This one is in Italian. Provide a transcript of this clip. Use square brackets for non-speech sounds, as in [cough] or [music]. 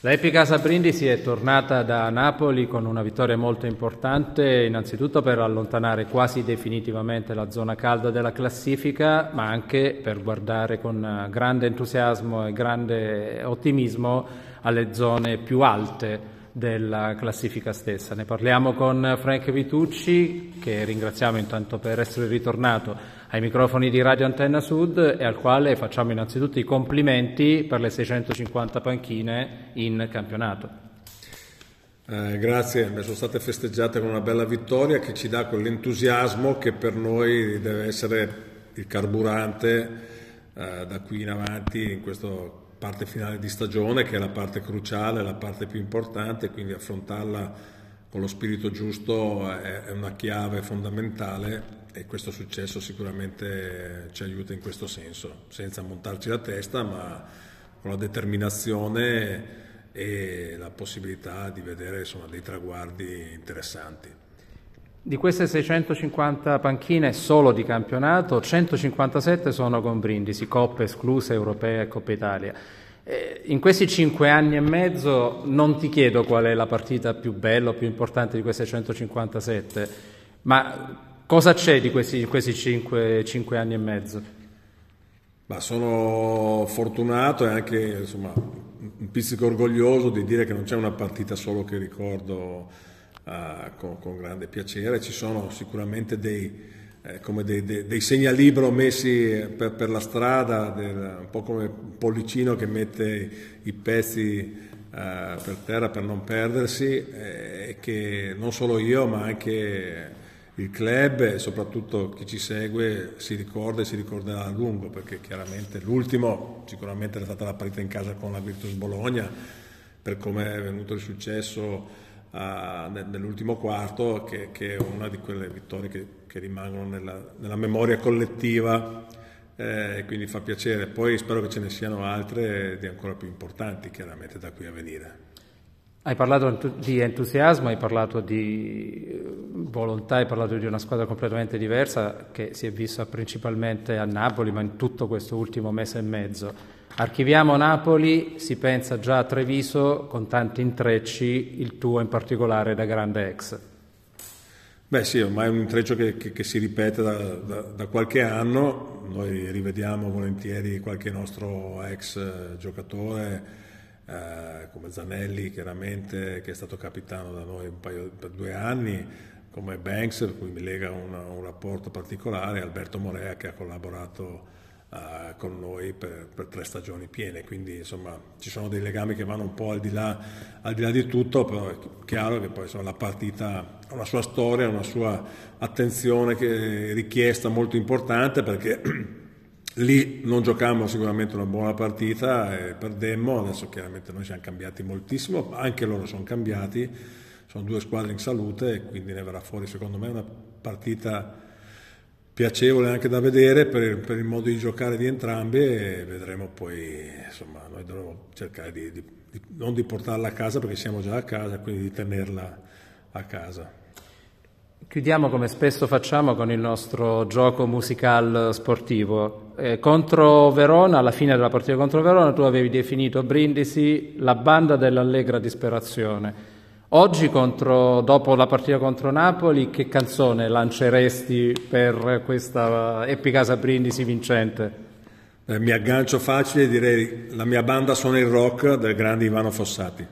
Epicasa Brindisi è tornata da Napoli con una vittoria molto importante, innanzitutto per allontanare quasi definitivamente la zona calda della classifica, ma anche per guardare con grande entusiasmo e grande ottimismo alle zone più alte della classifica stessa. Ne parliamo con Frank Vitucci, che ringraziamo intanto per essere ritornato ai microfoni di Radio Antenna Sud e al quale facciamo innanzitutto i complimenti per le 650 panchine in campionato. Eh, grazie, sono state festeggiate con una bella vittoria che ci dà quell'entusiasmo che per noi deve essere il carburante eh, da qui in avanti in questa parte finale di stagione che è la parte cruciale, la parte più importante, quindi affrontarla con lo spirito giusto è una chiave fondamentale e questo successo sicuramente ci aiuta in questo senso, senza montarci la testa, ma con la determinazione e la possibilità di vedere insomma, dei traguardi interessanti. Di queste 650 panchine solo di campionato, 157 sono con Brindisi, coppe escluse, europee e Coppa Italia. Eh, in questi cinque anni e mezzo non ti chiedo qual è la partita più bella o più importante di queste 157, ma Cosa c'è di questi, questi cinque, cinque, anni e mezzo? Ma sono fortunato e anche insomma, un pizzico orgoglioso di dire che non c'è una partita solo che ricordo uh, con, con, grande piacere, ci sono sicuramente dei, eh, dei, dei, dei segnalibro messi per, per la strada, del, un po' come un pollicino che mette i pezzi uh, per terra per non perdersi, eh, e che non solo io ma anche il club e soprattutto chi ci segue si ricorda e si ricorderà a lungo perché chiaramente l'ultimo sicuramente è stata la partita in casa con la Virtus Bologna per come è venuto il successo uh, nell'ultimo quarto che, che, è una di quelle vittorie che, che rimangono nella, nella, memoria collettiva eh, quindi fa piacere poi spero che ce ne siano altre di ancora più importanti chiaramente da qui a venire hai parlato di entusiasmo, hai parlato di eh, volontà, hai parlato di una squadra completamente diversa che si è vista principalmente a Napoli, ma in tutto questo ultimo mese e mezzo. Archiviamo Napoli, si pensa già a Treviso con tanti intrecci, il tuo in particolare da grande ex. Beh sì, ormai è un intreccio che, che, che si ripete da, da, da, qualche anno, noi rivediamo volentieri qualche nostro ex eh, giocatore eh, come Zanelli chiaramente che è stato capitano da noi un paio, per due anni, come Banks, per cui mi lega una, un rapporto particolare, Alberto Morea che ha collaborato Uh, con noi per, per, tre stagioni piene, quindi insomma ci sono dei legami che vanno un po' al di là, al di, là di tutto, però è chiaro che poi insomma, la partita ha una sua storia, una sua attenzione richiesta molto importante perché [clears throat] Lì non giocammo sicuramente una buona partita e perdemmo, adesso chiaramente noi siamo cambiati moltissimo, anche loro sono cambiati, sono due squadre in salute e quindi ne verrà fuori secondo me una partita piacevole anche da vedere per, per il modo di giocare di entrambi e vedremo poi, insomma, noi dovremo cercare di, di, di, non di portarla a casa perché siamo già a casa, quindi di tenerla a casa. Chiudiamo come spesso facciamo con il nostro gioco musical sportivo. Eh, contro Verona, alla fine della partita contro Verona, tu avevi definito Brindisi la banda dell'allegra disperazione. Oggi, contro, dopo la partita contro Napoli, che canzone lanceresti per questa Epicasa Brindisi vincente? Eh, mi aggancio facile e direi la mia banda suona il rock del grande Ivano Fossati.